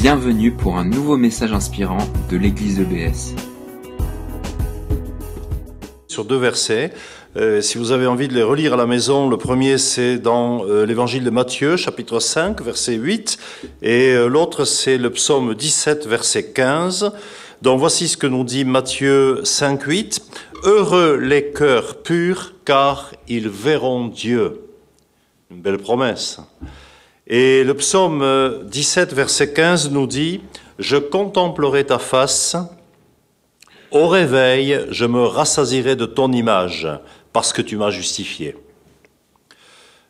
Bienvenue pour un nouveau message inspirant de l'église EBS. Sur deux versets, euh, si vous avez envie de les relire à la maison, le premier c'est dans euh, l'évangile de Matthieu, chapitre 5, verset 8, et euh, l'autre c'est le psaume 17, verset 15. Donc voici ce que nous dit Matthieu 5, 8. Heureux les cœurs purs, car ils verront Dieu. Une belle promesse. Et le psaume 17, verset 15 nous dit, Je contemplerai ta face, au réveil, je me rassasirai de ton image, parce que tu m'as justifié.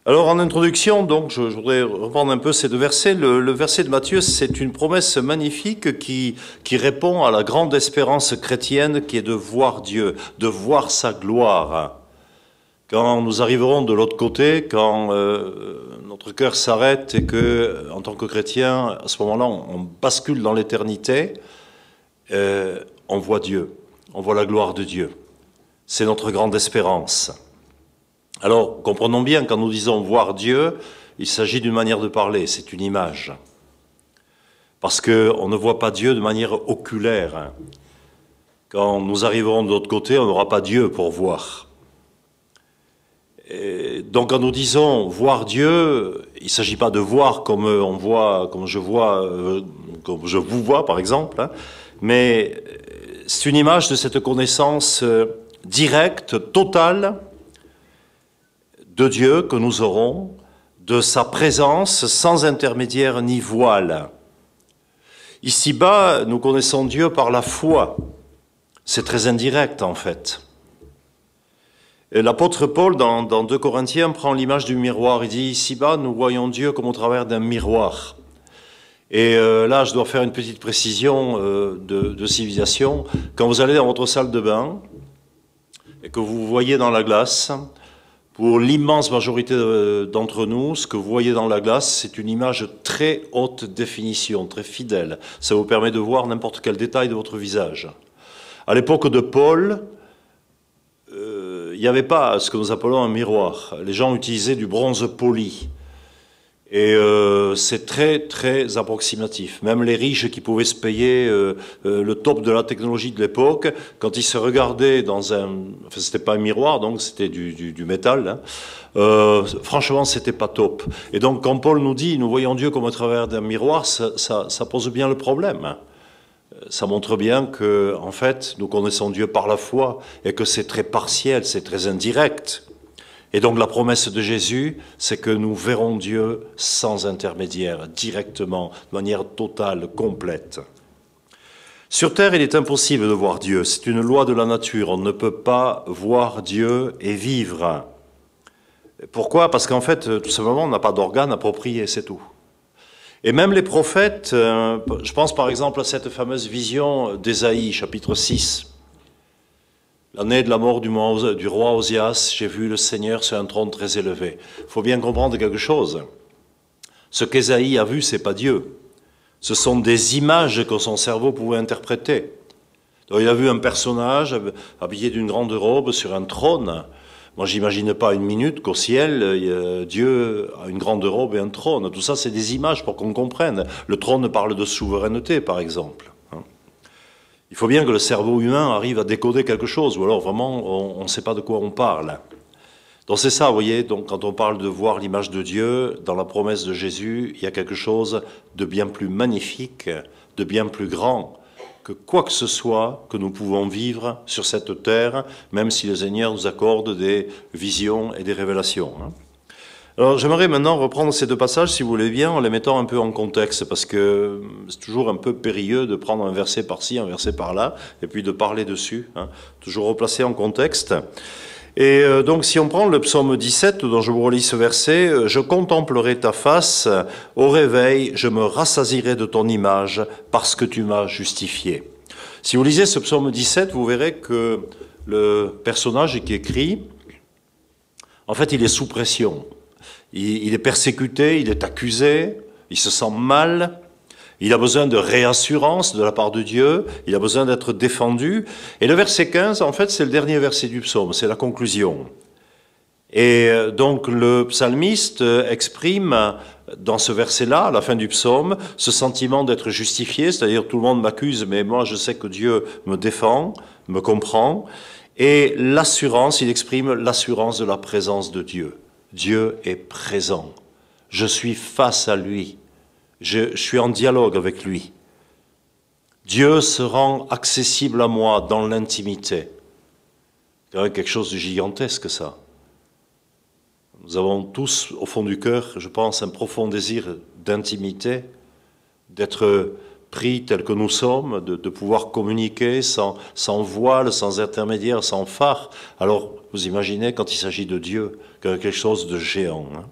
Alors en introduction, donc, je, voudrais reprendre un peu ces deux versets. Le, verset de Matthieu, c'est une promesse magnifique qui, qui répond à la grande espérance chrétienne qui est de voir Dieu, de voir sa gloire. Quand nous arriverons de l'autre côté, quand euh, notre cœur s'arrête et que, en tant que chrétien, à ce moment-là, on, bascule dans l'éternité, euh, on voit Dieu, on voit la gloire de Dieu. C'est notre grande espérance. Alors, comprenons bien, quand nous disons voir Dieu, il s'agit d'une manière de parler, c'est une image. Parce qu'on ne voit pas Dieu de manière oculaire. Quand nous arriverons de l'autre côté, on n'aura pas Dieu pour voir. Donc quand nous disons voir Dieu, il ne s'agit pas de voir comme on voit, comme je vois, euh, comme je vous vois par exemple, hein, mais c'est une image de cette connaissance euh, directe, totale, de Dieu que nous aurons, de sa présence sans intermédiaire ni voile. Ici-bas, nous connaissons Dieu par la foi. C'est très indirect en fait. L'apôtre Paul, dans, dans 2 Corinthiens, prend l'image du miroir. Il dit, ici-bas, nous voyons Dieu comme au travers d'un miroir. Et euh, là, je dois faire une petite précision euh, de, de, civilisation. Quand vous allez dans votre salle de bain et que vous voyez dans la glace, pour l'immense majorité d'entre nous, ce que vous voyez dans la glace, c'est une image très haute définition, très fidèle. Ça vous permet de voir n'importe quel détail de votre visage. À l'époque de Paul, euh, n'y avait pas ce que nous appelons un miroir. Les gens utilisaient du bronze poli. Et euh, c'est très très approximatif. Même les riches qui pouvaient se payer euh, euh, le top de la technologie de l'époque, quand ils se regardaient dans un, enfin c'était pas un miroir, donc c'était du, métal. Hein, franchement, c'était pas top. Et donc quand Paul nous dit, nous voyons Dieu comme à travers d'un miroir, ça, pose bien le problème. Ça montre bien que, en fait, nous connaissons Dieu par la foi et que c'est très partiel, c'est très indirect. Et donc la promesse de Jésus, c'est que nous verrons Dieu sans intermédiaire, directement, de manière totale, complète. Sur Terre, il est impossible de voir Dieu. C'est une loi de la nature. On ne peut pas voir Dieu et vivre. Pourquoi? Parce qu'en fait, tout simplement, on n'a pas d'organe approprié, c'est tout. Et même les prophètes, euh, je pense par exemple à cette fameuse vision d'Ésaïe, chapitre 6. L'année de la mort du, roi Osias, j'ai vu le Seigneur sur un trône très élevé. Il faut bien comprendre quelque chose. Ce qu'Ésaïe a vu, c'est pas Dieu. Ce sont des images que son cerveau pouvait interpréter. Il a vu un personnage habillé d'une grande robe sur un trône. Moi, j'imagine pas une minute qu'au ciel, Dieu a une grande robe et un trône. Tout ça, c'est des images pour qu'on comprenne. Le trône parle de souveraineté, par exemple. Il faut bien que le cerveau humain arrive à décoder quelque chose, ou alors vraiment on ne sait pas de quoi on parle. Donc c'est ça, vous voyez, donc quand on parle de voir l'image de Dieu, dans la promesse de Jésus, il y a quelque chose de bien plus magnifique, de bien plus grand que quoi que ce soit que nous pouvons vivre sur cette terre, même si le Seigneur nous accorde des visions et des révélations. Hein. Alors j'aimerais maintenant reprendre ces deux passages, si vous voulez bien, en les mettant un peu en contexte, parce que c'est toujours un peu périlleux de prendre un verset par-ci, un verset par-là, et puis de parler dessus, hein, toujours replacer en contexte. Et euh, donc si on prend le psaume 17, dont je vous relis ce verset, euh, Je contemplerai ta face, au réveil, je me rassasirai de ton image, parce que tu m'as justifié. Si vous lisez ce psaume 17, vous verrez que le personnage qui écrit, en fait, il est sous pression. Il, est persécuté, il est accusé, il se sent mal, il a besoin de réassurance de la part de Dieu, il a besoin d'être défendu. Et le verset 15, en fait, c'est le dernier verset du psaume, c'est la conclusion. Et euh, donc le psalmiste exprime dans ce verset-là, à la fin du psaume, ce sentiment d'être justifié, c'est-à-dire tout le monde m'accuse, mais moi je sais que Dieu me défend, me comprend, et l'assurance, il exprime l'assurance de la présence de Dieu. Dieu est présent. Je suis face à lui. Je, suis en dialogue avec lui. Dieu se rend accessible à moi dans l'intimité. C'est quelque chose de gigantesque, ça. Nous avons tous, au fond du cœur, je pense, un profond désir d'intimité, d'être pris tel que nous sommes, de, pouvoir communiquer sans, sans, voile, sans intermédiaire, sans phare. Alors, vous imaginez quand il s'agit de Dieu, quelque chose de géant. Hein.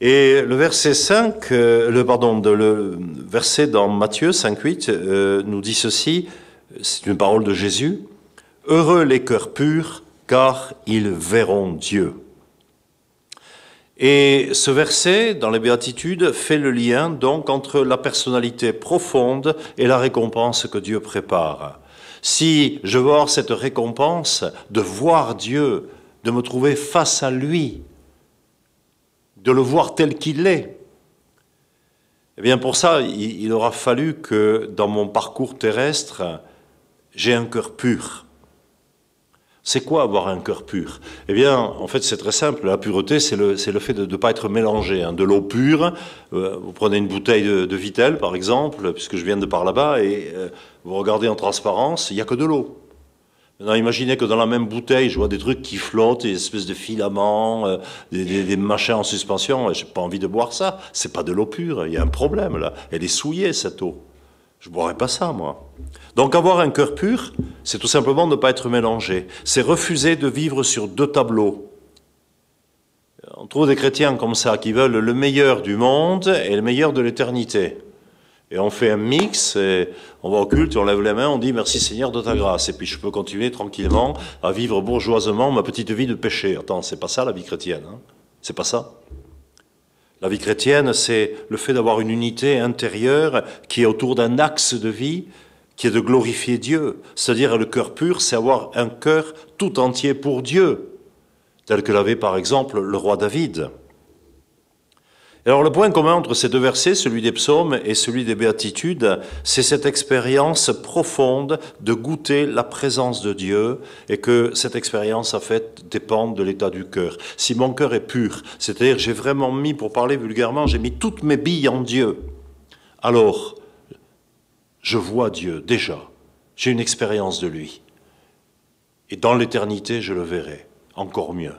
Et le verset 5, euh, le, pardon, de, le verset dans Matthieu 5, 8 euh, nous dit ceci, c'est une parole de Jésus, Heureux les cœurs purs, car ils verront Dieu. Et ce verset, dans les béatitudes, fait le lien donc entre la personnalité profonde et la récompense que Dieu prépare. Si je veux avoir cette récompense de voir Dieu, de me trouver face à lui, de le voir tel qu'il est, eh bien pour ça, il aura fallu que dans mon parcours terrestre, j'ai un cœur pur. C'est quoi avoir un cœur pur? Eh bien, en fait, c'est très simple. La pureté, c'est le, le, fait de ne pas être mélangé. Hein. De l'eau pure, euh, vous prenez une bouteille de, Vitel, par exemple, puisque je viens de par là-bas, et euh, vous regardez en transparence, il n'y a que de l'eau. Imaginez que dans la même bouteille, je vois des trucs qui flottent, des espèces de filaments, euh, des, machins en suspension. J'ai pas envie de boire ça. C'est pas de l'eau pure. Il y a un problème là. Elle est souillée cette eau. Je ne boirais pas ça, moi. Donc avoir un cœur pur, c'est tout simplement ne pas être mélangé. C'est refuser de vivre sur deux tableaux. On trouve des chrétiens comme ça qui veulent le meilleur du monde et le meilleur de l'éternité. Et on fait un mix, et on va au culte, on lève les mains, on dit merci Seigneur de ta grâce. Et puis je peux continuer tranquillement à vivre bourgeoisement ma petite vie de péché. Attends, c'est pas ça la vie chrétienne. Hein? C'est pas ça? La vie chrétienne, c'est le fait d'avoir une unité intérieure qui est autour d'un axe de vie qui est de glorifier Dieu. C'est-à-dire le cœur pur, c'est avoir un cœur tout entier pour Dieu, tel que l'avait par exemple le roi David. Alors le point commun entre ces deux versets, celui des psaumes et celui des béatitudes, c'est cette expérience profonde de goûter la présence de Dieu et que cette expérience en fait dépend de l'état du cœur. Si mon cœur est pur, c'est-à-dire j'ai vraiment mis, pour parler vulgairement, j'ai mis toutes mes billes en Dieu, alors je vois Dieu déjà, j'ai une expérience de lui. Et dans l'éternité, je le verrai encore mieux.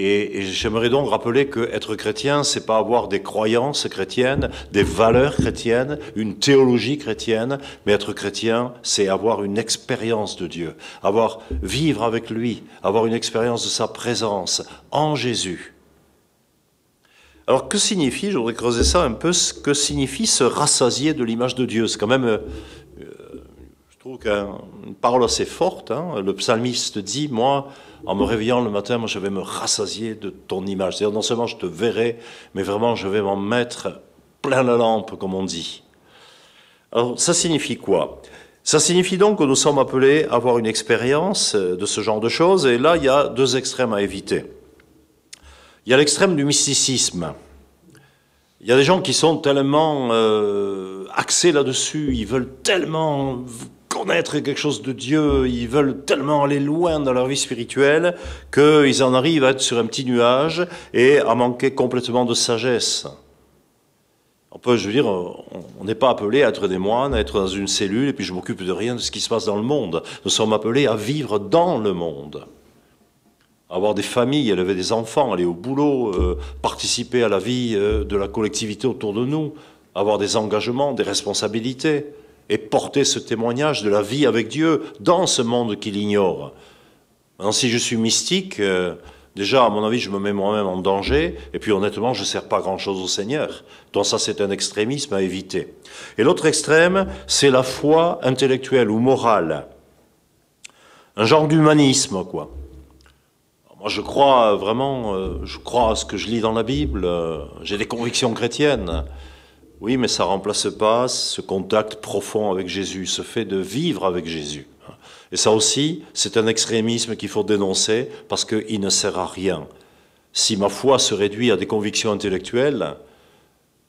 Et, j'aimerais donc rappeler que être chrétien, c'est pas avoir des croyances chrétiennes, des valeurs chrétiennes, une théologie chrétienne, mais être chrétien, c'est avoir une expérience de Dieu, avoir vivre avec lui, avoir une expérience de sa présence en Jésus. Alors que signifie, je voudrais creuser ça un peu, que signifie se rassasier de l'image de Dieu? C'est quand même, euh, trouve parole assez forte. Hein. Le psalmiste dit, moi, en me réveillant le matin, moi, je vais me rassasier de ton image. C'est-à-dire, non seulement je te verrai, mais vraiment, je vais m'en mettre plein la lampe, comme on dit. Alors, ça signifie quoi? Ça signifie donc que nous sommes appelés à avoir une expérience de ce genre de choses, et là, il y a deux extrêmes à éviter. Il y a l'extrême du mysticisme. Il y a des gens qui sont tellement euh, axés là-dessus, ils veulent tellement connaître quelque chose de Dieu, ils veulent tellement aller loin dans leur vie spirituelle qu'ils en arrivent à être sur un petit nuage et à manquer complètement de sagesse. On peut, je veux dire, on n'est pas appelé à être des moines, à être dans une cellule et puis je m'occupe de rien de ce qui se passe dans le monde. Nous sommes appelés à vivre dans le monde avoir des familles, élever des enfants, aller au boulot, euh, participer à la vie euh, de la collectivité autour de nous, avoir des engagements, des responsabilités et porter ce témoignage de la vie avec Dieu dans ce monde qu'il ignore. Maintenant, si je suis mystique, euh, déjà, à mon avis, je me mets moi-même en danger, et puis honnêtement, je ne sers pas grand-chose au Seigneur. Donc ça, c'est un extrémisme à éviter. Et l'autre extrême, c'est la foi intellectuelle ou morale. Un genre d'humanisme, quoi. Moi, je crois vraiment, euh, je crois à ce que je lis dans la Bible, euh, j'ai des convictions chrétiennes. Oui, mais ça remplace pas ce contact profond avec Jésus, ce fait de vivre avec Jésus. Et ça aussi, c'est un extrémisme qu'il faut dénoncer parce qu'il ne sert à rien. Si ma foi se réduit à des convictions intellectuelles,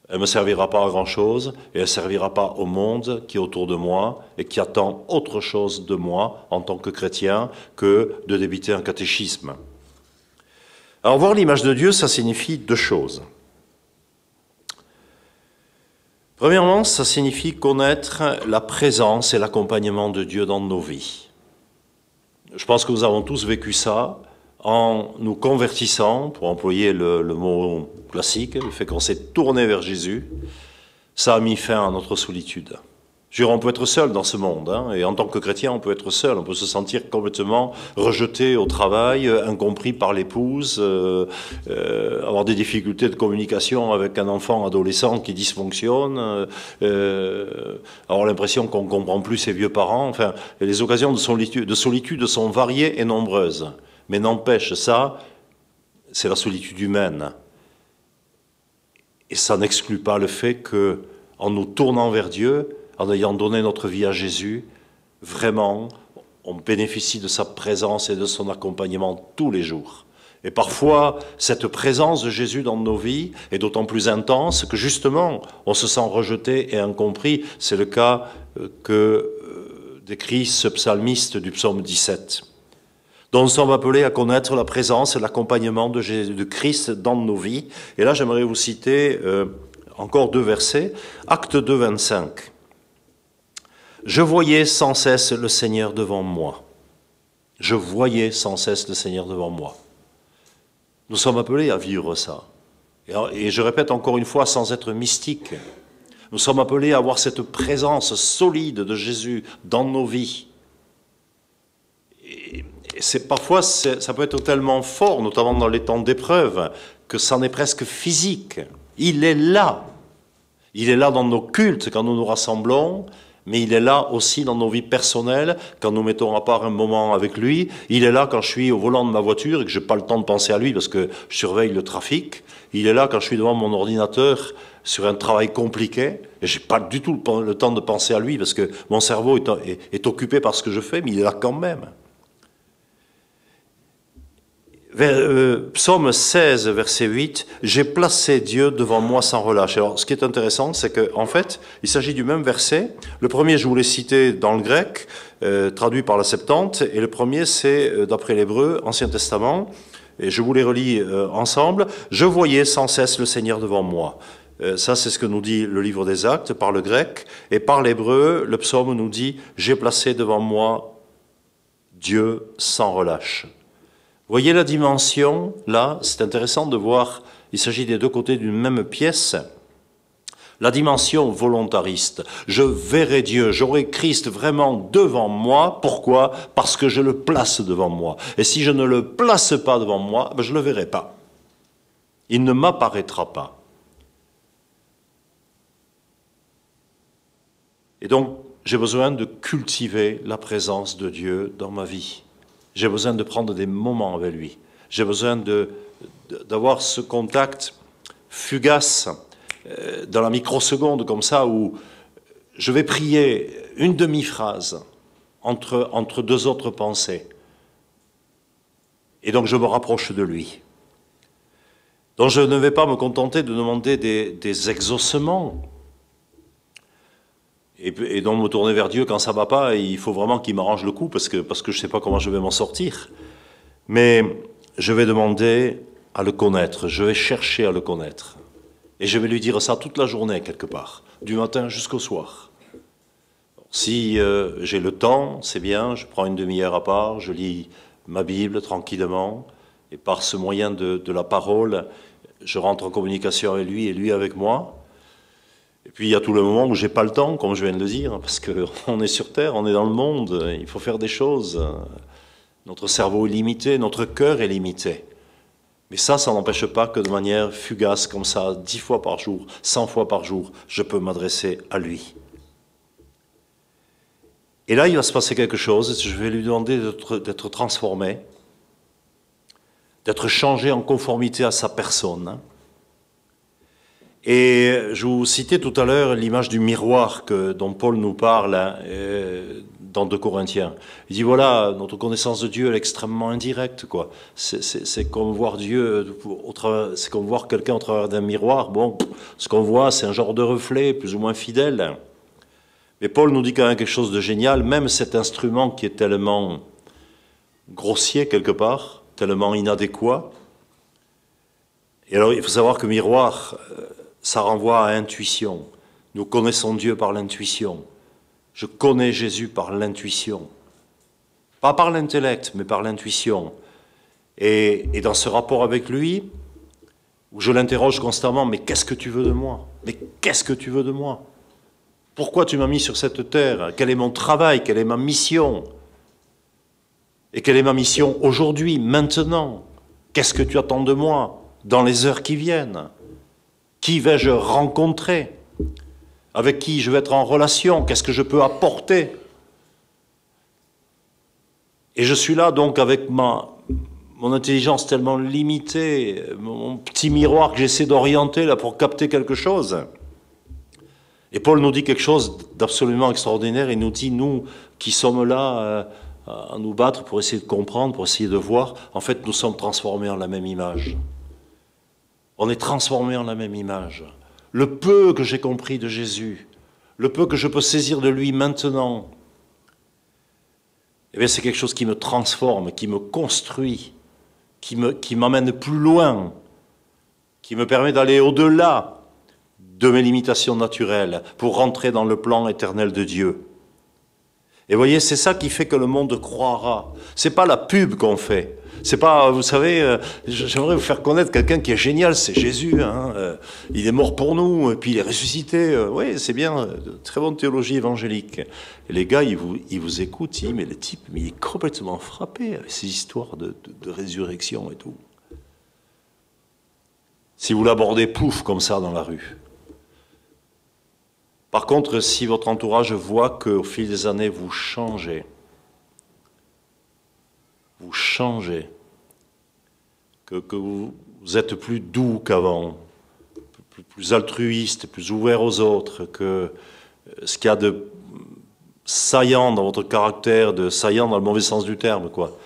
elle ne me servira pas à grand-chose et elle ne servira pas au monde qui est autour de moi et qui attend autre chose de moi en tant que chrétien que de débiter un catéchisme. Alors voir l'image de Dieu, ça signifie deux choses. Premièrement, ça signifie connaître la présence et l'accompagnement de Dieu dans nos vies. Je pense que nous avons tous vécu ça en nous convertissant, pour employer le, mot classique, le fait qu'on s'est tourné vers Jésus, ça a mis fin à notre solitude. On peut être seul dans ce monde, hein, et en tant que chrétien, on peut être seul, on peut se sentir complètement rejeté au travail, incompris par l'épouse, euh, euh, avoir des difficultés de communication avec un enfant adolescent qui dysfonctionne, euh, avoir l'impression qu'on ne comprend plus ses vieux parents. Enfin, les occasions de solitude, de solitude sont variées et nombreuses. Mais n'empêche, ça, c'est la solitude humaine. Et ça n'exclut pas le fait que, en nous tournant vers Dieu, en ayant donné notre vie à Jésus, vraiment, on bénéficie de sa présence et de son accompagnement tous les jours. Et parfois, cette présence de Jésus dans nos vies est d'autant plus intense que justement, on se sent rejeté et incompris. C'est le cas euh, que euh, décrit ce psalmiste du psaume 17, dont nous sommes appelés à connaître la présence et l'accompagnement de, de Christ dans nos vies. Et là, j'aimerais vous citer euh, encore deux versets. Acte 2, 25. Je voyais sans cesse le Seigneur devant moi. Je voyais sans cesse le Seigneur devant moi. Nous sommes appelés à vivre ça. Et je répète encore une fois, sans être mystique, nous sommes appelés à avoir cette présence solide de Jésus dans nos vies. Et c'est parfois, ça peut être tellement fort, notamment dans les temps d'épreuve, que ça en est presque physique. Il est là. Il est là dans nos cultes quand nous nous rassemblons mais il est là aussi dans nos vies personnelles, quand nous mettons à part un moment avec lui. Il est là quand je suis au volant de ma voiture et que je n'ai pas le temps de penser à lui parce que je surveille le trafic. Il est là quand je suis devant mon ordinateur sur un travail compliqué et j'ai pas du tout le temps de penser à lui parce que mon cerveau est, est occupé par ce que je fais, mais il est là quand même. Euh, psaume 16, verset 8, j'ai placé Dieu devant moi sans relâche. Alors, ce qui est intéressant, c'est qu'en en fait, il s'agit du même verset. Le premier, je vous l'ai cité dans le grec, euh, traduit par la Septante, et le premier, c'est euh, d'après l'hébreu, Ancien Testament, et je vous les relis ensemble. Je voyais sans cesse le Seigneur devant moi. ça, c'est ce que nous dit le livre des Actes par le grec, et par l'hébreu, le psaume nous dit, j'ai placé devant moi Dieu sans relâche voyez la dimension, là, c'est intéressant de voir, il s'agit des deux côtés d'une même pièce. La dimension volontariste. Je verrai Dieu, j'aurai Christ vraiment devant moi. Pourquoi? Parce que je le place devant moi. Et si je ne le place pas devant moi, ben je ne le verrai pas. Il ne m'apparaîtra pas. Et donc, j'ai besoin de cultiver la présence de Dieu dans ma vie. J'ai besoin de prendre des moments avec lui. J'ai besoin d'avoir ce contact fugace euh, dans la microseconde comme ça où je vais prier une demi-phrase entre, entre deux autres pensées. Et donc je me rapproche de lui. Donc je ne vais pas me contenter de demander des exaucements et, donc me tourner vers Dieu quand ça va pas, il faut vraiment qu'il m'arrange le coup parce que, parce que je ne sais pas comment je vais m'en sortir. Mais je vais demander à le connaître, je vais chercher à le connaître. Et je vais lui dire ça toute la journée quelque part, du matin jusqu'au soir. Si euh, j'ai le temps, c'est bien, je prends une demi-heure à part, je lis ma Bible tranquillement, et par ce moyen de, de la parole, je rentre en communication avec lui et lui avec moi. Et puis il y a tout le moment où j'ai pas le temps, comme je viens de le dire, parce qu'on est sur Terre, on est dans le monde, il faut faire des choses. Notre cerveau est limité, notre cœur est limité. Mais ça, ça n'empêche pas que de manière fugace, comme ça, dix fois par jour, cent fois par jour, je peux m'adresser à lui. Et là, il va se passer quelque chose, je vais lui demander d'être transformé, d'être changé en conformité à sa personne. Et je vous citais tout à l'heure l'image du miroir que, dont Paul nous parle hein, euh, dans 2 Corinthiens. Il dit voilà, notre connaissance de Dieu est extrêmement indirecte. quoi. C'est comme voir Dieu, c'est comme voir quelqu'un au travers d'un miroir. Bon, ce qu'on voit, c'est un genre de reflet plus ou moins fidèle. Mais Paul nous dit quand même quelque chose de génial, même cet instrument qui est tellement grossier quelque part, tellement inadéquat. Et alors il faut savoir que miroir, euh, ça renvoie à intuition. Nous connaissons Dieu par l'intuition. Je connais Jésus par l'intuition. Pas par l'intellect, mais par l'intuition. Et, dans ce rapport avec lui, où je l'interroge constamment, mais qu'est-ce que tu veux de moi? Mais qu'est-ce que tu veux de moi? Pourquoi tu m'as mis sur cette terre? Quel est mon travail? Quelle est ma mission? Et quelle est ma mission aujourd'hui, maintenant? Qu'est-ce que tu attends de moi dans les heures qui viennent? Qui vais-je rencontrer? Avec qui je vais être en relation, qu'est-ce que je peux apporter? Et je suis là donc avec ma, mon intelligence tellement limitée, mon petit miroir que j'essaie d'orienter là pour capter quelque chose. Et Paul nous dit quelque chose d'absolument extraordinaire. Il nous dit, nous qui sommes là euh, à nous battre pour essayer de comprendre, pour essayer de voir, en fait, nous sommes transformés en la même image. On est transformés en la même image le peu que j'ai compris de Jésus, le peu que je peux saisir de lui maintenant, eh c'est quelque chose qui me transforme, qui me construit, qui, me, qui m'amène plus loin, qui me permet d'aller au-delà de mes limitations naturelles pour rentrer dans le plan éternel de Dieu. Et voyez, c'est ça qui fait que le monde croira. C'est pas la pub qu'on fait. C'est pas, vous savez, euh, j'aimerais vous faire connaître quelqu'un qui est génial, c'est Jésus. Hein, euh, il est mort pour nous, et puis il est ressuscité. Euh, oui, c'est bien, très bonne théologie évangélique. Les gars, ils vous, ils vous écoutent, ils disent, mais le type, mais il est complètement frappé avec ces histoires de résurrection et tout. Si vous l'abordez pouf comme ça dans la rue. Par contre, si votre entourage voit qu'au fil des années, vous changez, vous changez, que, vous, êtes plus doux qu'avant, plus, altruiste, plus ouvert aux autres, que euh, ce qu'il y a de saillant dans votre caractère, de saillant dans le mauvais sens du terme, quoi.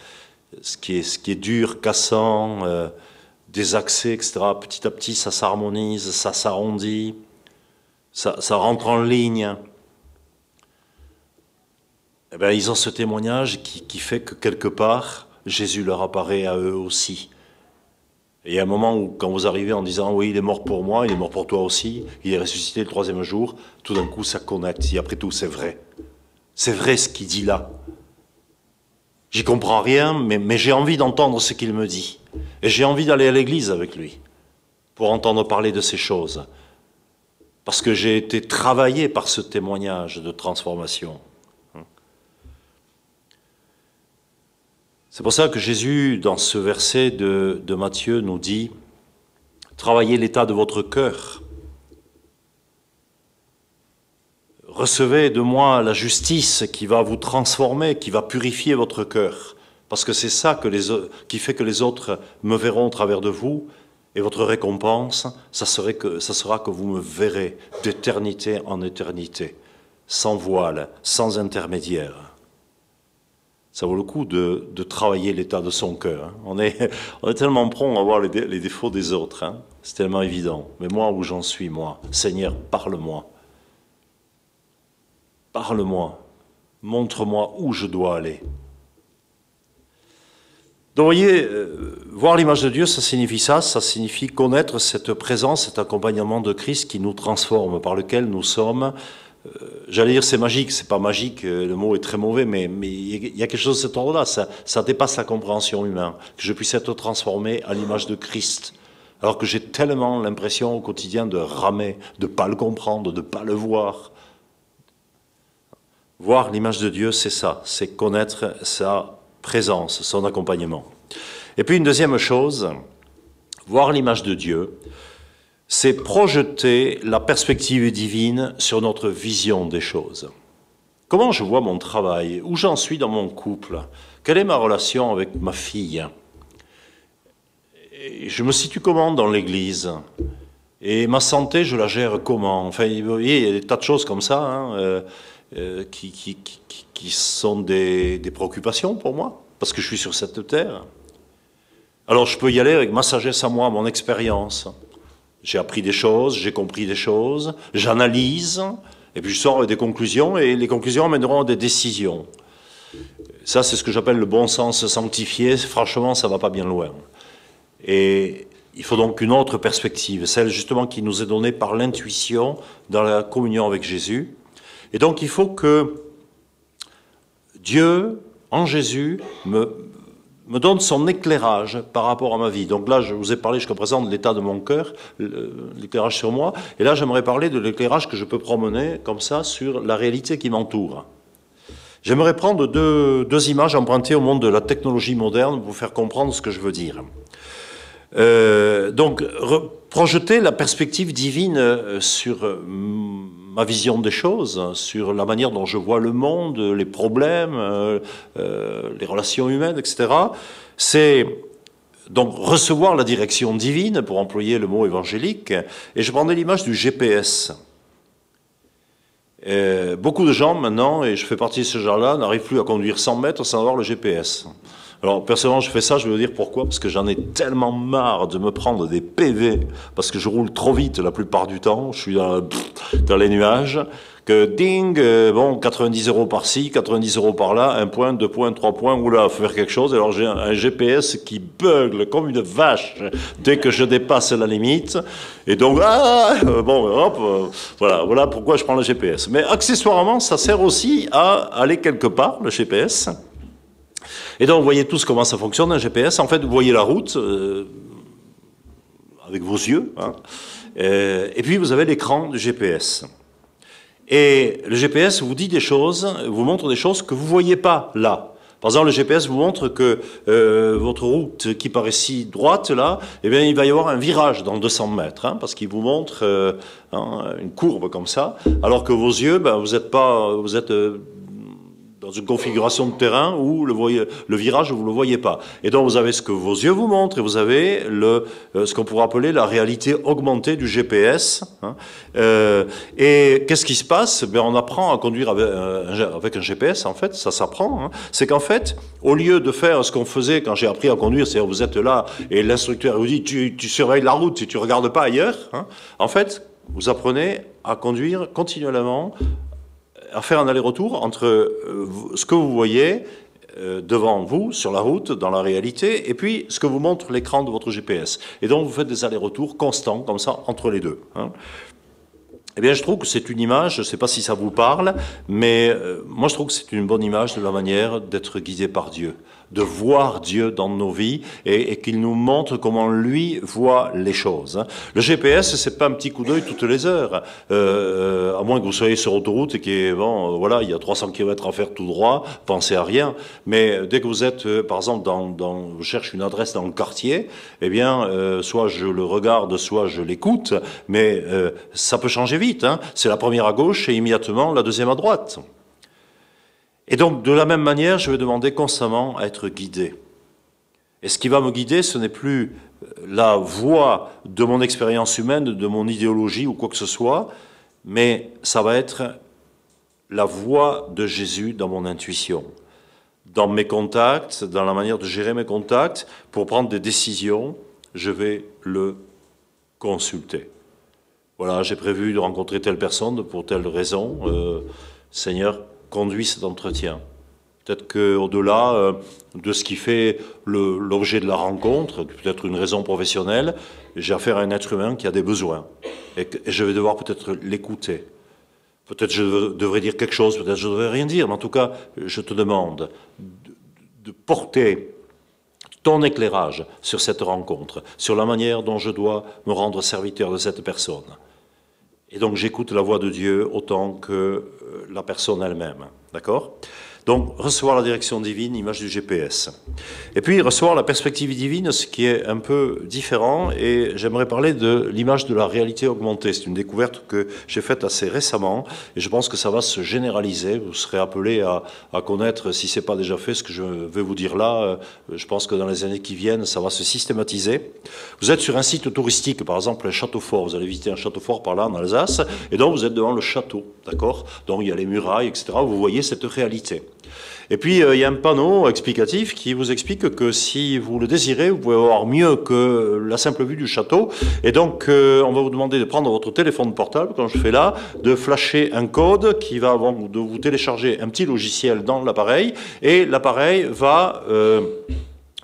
Ce qui est, dur, cassant, euh, désaxé, etc. Petit à petit, ça s'harmonise, ça s'arrondit, ça, rentre en ligne. Eh ils ont ce témoignage qui, fait que quelque part, Jésus leur apparaît à eux aussi. Et il y a un moment où, quand vous arrivez en disant oui, il est mort pour moi, il est mort pour toi aussi, il est ressuscité le troisième jour, tout d'un coup ça connecte. Et après tout, c'est vrai. C'est vrai ce qu'il dit là. J'y comprends rien, mais j'ai envie d'entendre ce qu'il me dit. Et j'ai envie d'aller à l'église avec lui pour entendre parler de ces choses. Parce que j'ai été travaillé par ce témoignage de transformation. C'est pour ça que Jésus, dans ce verset de, Matthieu, nous dit, travaillez l'état de votre cœur. Recevez de moi la justice qui va vous transformer, qui va purifier votre cœur. Parce que c'est ça qui fait que les autres me verront au travers de vous. Et votre récompense, ça, sera que vous me verrez d'éternité en éternité, sans voile, sans intermédiaire ça vaut le coup de, travailler l'état de son cœur. Hein. On, est, on est tellement prompt à voir les, défauts des autres. Hein. C'est tellement évident. Mais moi, où j'en suis, moi? Seigneur, parle-moi. Parle-moi. Montre-moi où je dois aller. Donc, vous voyez, euh, voir l'image de Dieu, ça signifie ça. Ça signifie connaître cette présence, cet accompagnement de Christ qui nous transforme, par lequel nous sommes euh, j'allais dire c'est magique, c'est pas magique, euh, le mot est très mauvais, mais il y a quelque chose de cet ordre-là, ça, ça dépasse la compréhension humaine, que je puisse être transformé à l'image de Christ, alors que j'ai tellement l'impression au quotidien de ramer, de pas le comprendre, de pas le voir. Voir l'image de Dieu, c'est ça, c'est connaître sa présence, son accompagnement. Et puis une deuxième chose, voir l'image de Dieu, c'est projeter la perspective divine sur notre vision des choses. Comment je vois mon travail? Où j'en suis dans mon couple? Quelle est ma relation avec ma fille? Je me situe comment dans l'Église? Et ma santé, je la gère comment? Enfin, vous voyez, il y a des tas de choses comme ça hein, euh, euh, qui, qui sont des, des préoccupations pour moi, parce que je suis sur cette terre. Alors je peux y aller avec ma sagesse à moi, mon expérience. J'ai appris des choses, j'ai compris des choses, j'analyse, et puis je sors avec des conclusions, et les conclusions mèneront à des décisions. Ça, c'est ce que j'appelle le bon sens sanctifié. Franchement, ça va pas bien loin. Et il faut donc une autre perspective, celle justement qui nous est donnée par l'intuition dans la communion avec Jésus. Et donc il faut que Dieu, en Jésus, me, me donne son éclairage par rapport à ma vie. Donc là, je vous ai parlé jusqu'à présent de l'état de mon cœur, l'éclairage sur moi. Et là, j'aimerais parler de l'éclairage que je peux promener comme ça sur la réalité qui m'entoure. J'aimerais prendre deux, deux, images empruntées au monde de la technologie moderne pour vous faire comprendre ce que je veux dire. Euh, donc, projeter la perspective divine euh, sur euh, ma vision des choses, sur la manière dont je vois le monde, les problèmes, euh, euh, les relations humaines, etc. C'est donc recevoir la direction divine, pour employer le mot évangélique, et je prendrais l'image du GPS. Et beaucoup de gens maintenant, et je fais partie de ce genre-là, n'arrivent plus à conduire 100 mètres sans avoir le GPS. Alors, personnellement, je fais ça, je vais vous dire pourquoi. Parce que j'en ai tellement marre de me prendre des PV, parce que je roule trop vite la plupart du temps, je suis dans, les nuages, que ding, euh, bon, 90 euros par-ci, 90 euros par-là, un point, deux points, trois points, oula, faut faire quelque chose. Alors j'ai un, GPS qui bugle comme une vache dès que je dépasse la limite. Et donc, ah, bon, hop, euh, voilà, voilà pourquoi je prends le GPS. Mais accessoirement, ça sert aussi à aller quelque part, le GPS. Et donc, vous voyez tous comment ça fonctionne, un GPS. En fait, vous voyez la route euh, avec vos yeux. Hein, euh, et puis, vous avez l'écran du GPS. Et le GPS vous dit des choses, vous montre des choses que vous ne voyez pas là. Par exemple, le GPS vous montre que euh, votre route qui paraît si droite là, eh bien, il va y avoir un virage dans 200 mètres, hein, parce qu'il vous montre hein, une courbe comme ça, alors que vos yeux, ben, vous êtes pas, vous êtes dans une configuration de terrain où le, virage, vous ne le voyez pas. Et donc, vous avez ce que vos yeux vous montrent et vous avez euh, ce qu'on pourrait appeler la réalité augmentée du GPS. Hein. Euh, et qu'est-ce qui se passe? Ben, On apprend à conduire avec, un GPS, en fait, ça s'apprend. Hein. C'est qu'en fait, au lieu de faire ce qu'on faisait quand j'ai appris à conduire, c'est-à-dire vous êtes là et l'instructeur vous dit tu, surveilles la route si tu regardes pas ailleurs, hein. en fait, vous apprenez à conduire continuellement à faire un aller-retour entre euh, ce que vous voyez euh, devant vous, sur la route, dans la réalité, et puis ce que vous montre l'écran de votre GPS. Et donc vous faites des allers-retours constants, comme ça, entre les deux. Hein. Eh bien, je trouve que c'est une image, je ne sais pas si ça vous parle, mais euh, moi je trouve que c'est une bonne image de la manière d'être guidé par Dieu de voir Dieu dans nos vies et, qu'il nous montre comment lui voit les choses. Hein. Le GPS, c'est pas un petit coup d'œil toutes les heures, euh, à moins que vous soyez sur autoroute et bon, euh, y a 300 km à faire tout droit, pensez à rien. Mais dès que vous êtes, euh, par exemple, dans, dans, je cherche une adresse dans le quartier, eh bien, euh, soit je le regarde, soit je l'écoute, mais euh, ça peut changer vite. Hein. C'est la première à gauche et immédiatement la deuxième à droite. Et donc, de la même manière, je vais demander constamment à être guidé. Et ce qui va me guider, ce n'est plus la voie de mon expérience humaine, de mon idéologie ou quoi que ce soit, mais ça va être la voix de Jésus dans mon intuition, dans mes contacts, dans la manière de gérer mes contacts, pour prendre des décisions, je vais le consulter. Voilà, j'ai prévu de rencontrer telle personne pour telle raison. Euh, Seigneur, conduit cet entretien. Peut-être qu'au-delà euh, de ce qui fait l'objet de la rencontre, peut-être une raison professionnelle, j'ai affaire à un être humain qui a des besoins. Et, je vais devoir peut-être l'écouter. Peut-être je devrais dire quelque chose, peut-être je ne devrais rien dire, mais en tout cas, je te demande de, de porter ton éclairage sur cette rencontre, sur la manière dont je dois me rendre serviteur de cette personne. Et donc j'écoute la voix de Dieu autant que la personne elle-même. D'accord? Donc, recevoir la direction divine, image du GPS. Et puis, recevoir la perspective divine, ce qui est un peu différent, et j'aimerais parler de l'image de la réalité augmentée. C'est une découverte que j'ai faite assez récemment, et je pense que ça va se généraliser. Vous serez appelé à, connaître, si ce n'est pas déjà fait, ce que je vais vous dire là. Je pense que dans les années qui viennent, ça va se systématiser. Vous êtes sur un site touristique, par exemple un château fort. Vous allez visiter un château fort par là, en Alsace, et donc vous êtes devant le château, d'accord? Donc il y a les murailles, etc. Vous voyez cette réalité. Et puis, euh, il y a un panneau explicatif qui vous explique que si vous le désirez, vous pouvez avoir mieux que la simple vue du château. Et donc, euh, on va vous demander de prendre votre téléphone portable, quand je fais là, de flasher un code qui va, de vous télécharger un petit logiciel dans l'appareil, et l'appareil va... Euh,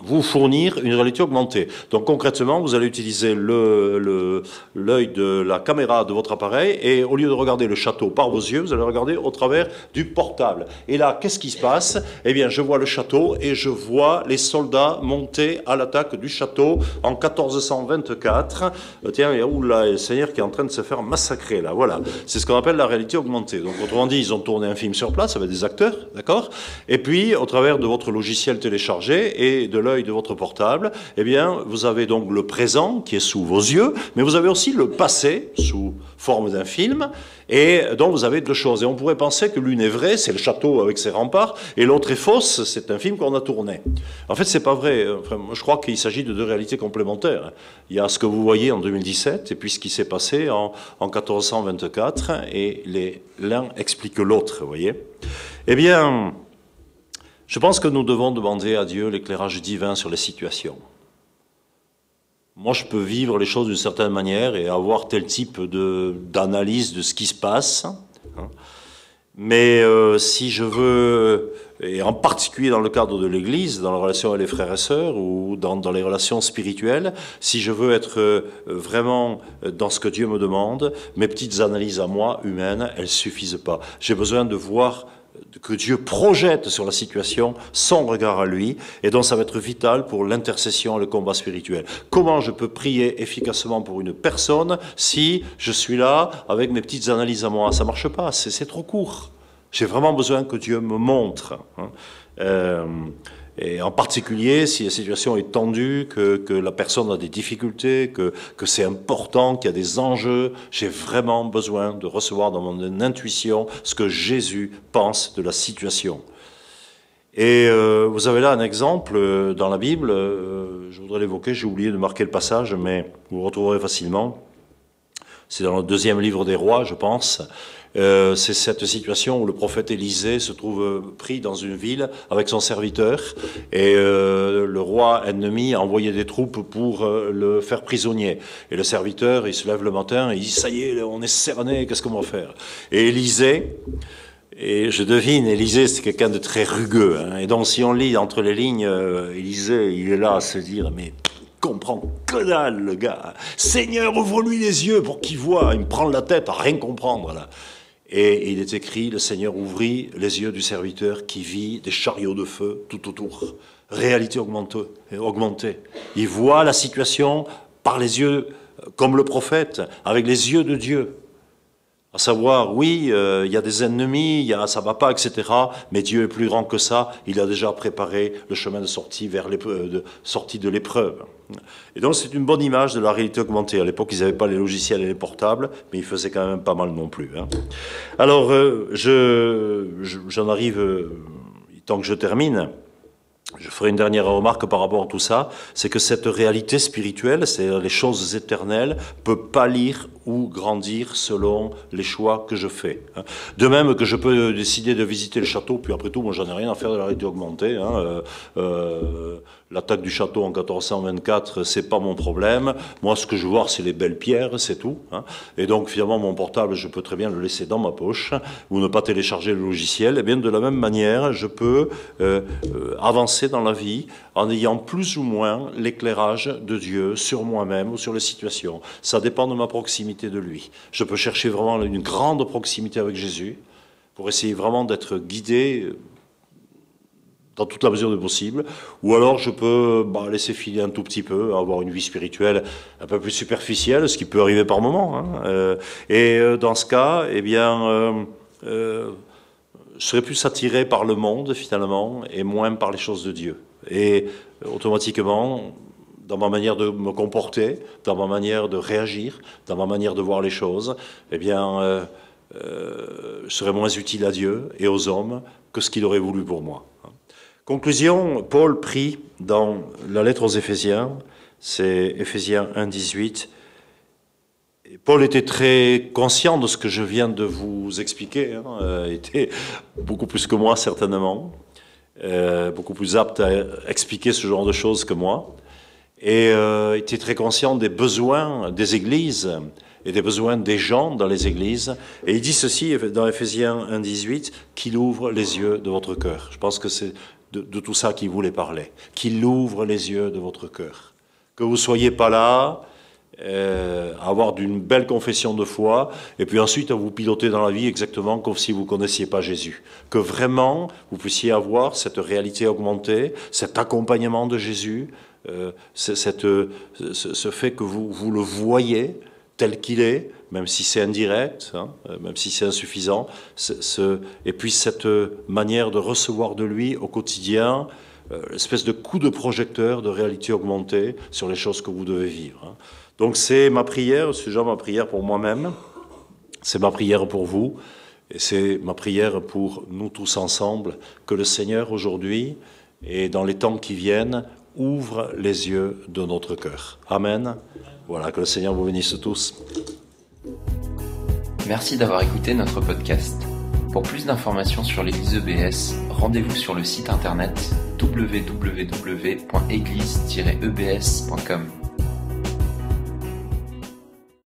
vous fournir une réalité augmentée. Donc concrètement, vous allez utiliser l'œil de la caméra de votre appareil et au lieu de regarder le château par vos yeux, vous allez regarder au travers du portable. Et là, qu'est-ce qui se passe? Eh bien, je vois le château et je vois les soldats monter à l'attaque du château en 1424. Euh, tiens, il y a où là, le Seigneur qui est en train de se faire massacrer là. Voilà, c'est ce qu'on appelle la réalité augmentée. Donc autrement dit, ils ont tourné un film sur place avec des acteurs, d'accord? Et puis, au travers de votre logiciel téléchargé et de de votre portable, eh bien, vous avez donc le présent qui est sous vos yeux, mais vous avez aussi le passé sous forme d'un film, et donc vous avez deux choses. Et on pourrait penser que l'une est vraie, c'est le château avec ses remparts, et l'autre est fausse, c'est un film qu'on a tourné. En fait, c'est pas vrai. Je crois qu'il s'agit de deux réalités complémentaires. Il y a ce que vous voyez en 2017, et puis ce qui s'est passé en, en 1424, et l'un explique l'autre, voyez. Eh bien, je pense que nous devons demander à Dieu l'éclairage divin sur les situations. Moi, je peux vivre les choses d'une certaine manière et avoir tel type d'analyse de, ce qui se passe. Hein. Mais euh, si je veux, et en particulier dans le cadre de l'Église, dans la relation avec les frères et sœurs ou dans, dans les relations spirituelles, si je veux être euh, vraiment dans ce que Dieu me demande, mes petites analyses à moi, humaines, elles suffisent pas. J'ai besoin de voir que Dieu projette sur la situation son regard à lui, et donc ça va être vital pour l'intercession et le combat spirituel. Comment je peux prier efficacement pour une personne si je suis là avec mes petites analyses à moi? Ça marche pas, c'est trop court. J'ai vraiment besoin que Dieu me montre. Hein. Euh, et en particulier, si la situation est tendue, que, que la personne a des difficultés, que, que c'est important, qu'il y a des enjeux, j'ai vraiment besoin de recevoir dans mon intuition ce que Jésus pense de la situation. Et euh, vous avez là un exemple euh, dans la Bible, euh, je voudrais l'évoquer, j'ai oublié de marquer le passage, mais vous le retrouverez facilement. C'est dans le deuxième livre des rois, je pense. Euh, c'est cette situation où le prophète Élisée se trouve pris dans une ville avec son serviteur et euh, le roi ennemi a envoyé des troupes pour euh, le faire prisonnier. Et le serviteur, il se lève le matin et il dit ça y est, on est cerné, qu'est-ce qu'on va faire? Et Élisée, et je devine, Élisée, c'est quelqu'un de très rugueux. Hein, et donc, si on lit entre les lignes, Élisée, il est là à se dire, mais comprend que dalle, le gars. Seigneur, ouvre-lui les yeux pour qu'il voit. Il me prend la tête à rien comprendre, là. Et il est écrit, le Seigneur ouvrit les yeux du serviteur qui vit des chariots de feu tout autour. Réalité augmentée. Il voit la situation par les yeux, comme le prophète, avec les yeux de Dieu. À savoir, oui, euh, il y a des ennemis, y a, ça va pas, etc. Mais Dieu est plus grand que ça. Il a déjà préparé le chemin de sortie vers de sortie de l'épreuve. Et donc, c'est une bonne image de la réalité augmentée. À l'époque, ils n'avaient pas les logiciels et les portables, mais ils faisaient quand même pas mal non plus. Hein. Alors, euh, je, j'en arrive, euh, tant que je termine. Je ferai une dernière remarque par rapport à tout ça, c'est que cette réalité spirituelle, c'est-à-dire les choses éternelles, peut pâlir grandir selon les choix que je fais. Hein. De même que je peux décider de visiter le château, puis après tout, moi j'en ai rien à faire de la réalité augmentée. Hein. Euh, euh, L'attaque du château en 1424, c'est pas mon problème. Moi, ce que je vois, c'est les belles pierres, c'est tout. Hein. Et donc, finalement, mon portable, je peux très bien le laisser dans ma poche ou ne pas télécharger le logiciel. Et bien, de la même manière, je peux euh, avancer dans la vie en ayant plus ou moins l'éclairage de Dieu sur moi-même ou sur les situations. Ça dépend de ma proximité de lui. Je peux chercher vraiment une grande proximité avec Jésus pour essayer vraiment d'être guidé dans toute la mesure de possible, ou alors je peux bah, laisser filer un tout petit peu, avoir une vie spirituelle un peu plus superficielle, ce qui peut arriver par moment. Hein. Euh, et euh, dans ce cas, eh bien, euh, je serais plus attiré par le monde finalement et moins par les choses de Dieu. Et automatiquement, dans ma manière de me comporter, dans ma manière de réagir, dans ma manière de voir les choses, eh bien, je serais moins utile à Dieu et aux hommes que ce qu'il aurait voulu pour moi. Conclusion, Paul prie dans la lettre aux Éphésiens, c'est Éphésiens 1, 18. Paul était très conscient de ce que je viens de vous expliquer, hein, euh, était beaucoup plus que moi certainement, euh, beaucoup plus apte à expliquer ce genre de choses que moi, et euh, était très conscient des besoins des églises et des besoins des gens dans les églises. Et il dit ceci dans Ephésiens 1.18, qu'il ouvre les yeux de votre cœur. Je pense que c'est de, de, tout ça qu'il voulait parler, qu'il ouvre les yeux de votre cœur. Que vous soyez pas là, euh, avoir d'une belle confession de foi, et puis ensuite à vous piloter dans la vie exactement comme si vous connaissiez pas Jésus. Que vraiment vous puissiez avoir cette réalité augmentée, cet accompagnement de Jésus, euh, cette, ce fait que vous, vous le voyez tel qu'il est, même si c'est indirect, hein, même si c'est insuffisant, et puis cette manière de recevoir de lui au quotidien, euh, espèce de coup de projecteur de réalité augmentée sur les choses que vous devez vivre. Hein. Donc c'est ma prière, c'est genre ma prière pour moi-même, c'est ma prière pour vous, et c'est ma prière pour nous tous ensemble, que le Seigneur aujourd'hui et dans les temps qui viennent ouvre les yeux de notre cœur. Amen. Voilà, que le Seigneur vous bénisse tous. Merci d'avoir écouté notre podcast. Pour plus d'informations sur l'Église EBS, rendez-vous sur le site internet www.église-ebs.com.